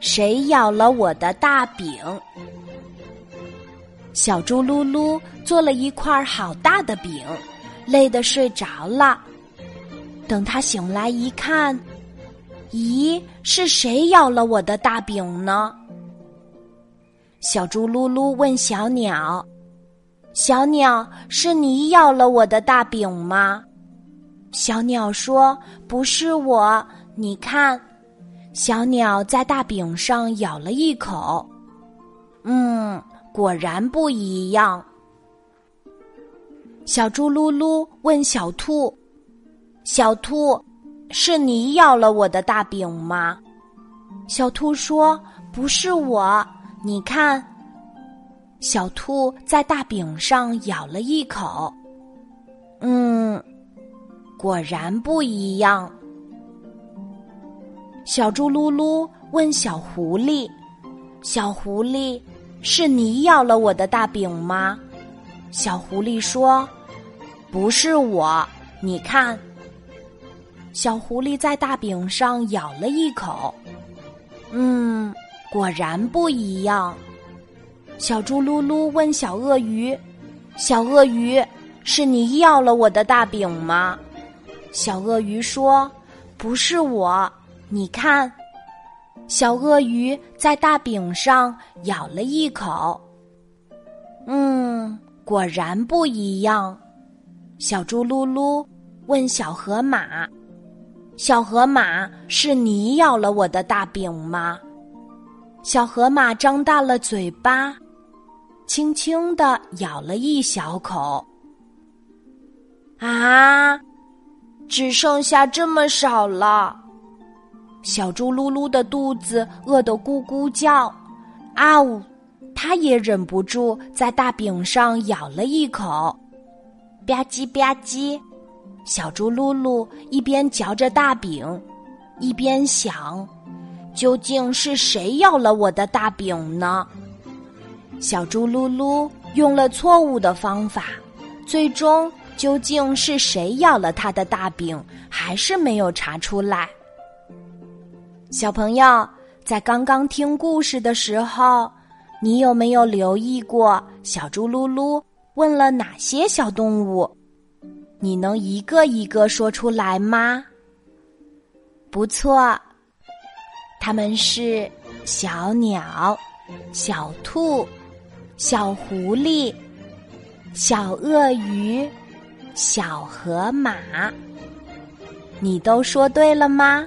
谁咬了我的大饼？小猪噜噜做了一块好大的饼，累得睡着了。等他醒来一看，咦，是谁咬了我的大饼呢？小猪噜噜问小鸟：“小鸟，是你咬了我的大饼吗？”小鸟说：“不是我，你看。”小鸟在大饼上咬了一口，嗯。果然不一样。小猪噜噜问小兔：“小兔，是你咬了我的大饼吗？”小兔说：“不是我，你看。”小兔在大饼上咬了一口，嗯，果然不一样。小猪噜噜问小狐狸：“小狐狸。”是你咬了我的大饼吗？小狐狸说：“不是我，你看。”小狐狸在大饼上咬了一口，嗯，果然不一样。小猪噜噜问小鳄鱼：“小鳄鱼，是你咬了我的大饼吗？”小鳄鱼说：“不是我，你看。”小鳄鱼在大饼上咬了一口，嗯，果然不一样。小猪噜噜问小河马：“小河马，是你咬了我的大饼吗？”小河马张大了嘴巴，轻轻的咬了一小口。啊，只剩下这么少了。小猪噜噜的肚子饿得咕咕叫，啊呜！它也忍不住在大饼上咬了一口，吧唧吧唧。小猪噜噜一边嚼着大饼，一边想：究竟是谁咬了我的大饼呢？小猪噜噜用了错误的方法，最终究竟是谁咬了他的大饼，还是没有查出来。小朋友，在刚刚听故事的时候，你有没有留意过小猪噜噜问了哪些小动物？你能一个一个说出来吗？不错，他们是小鸟、小兔、小狐狸、小鳄鱼、小河马。你都说对了吗？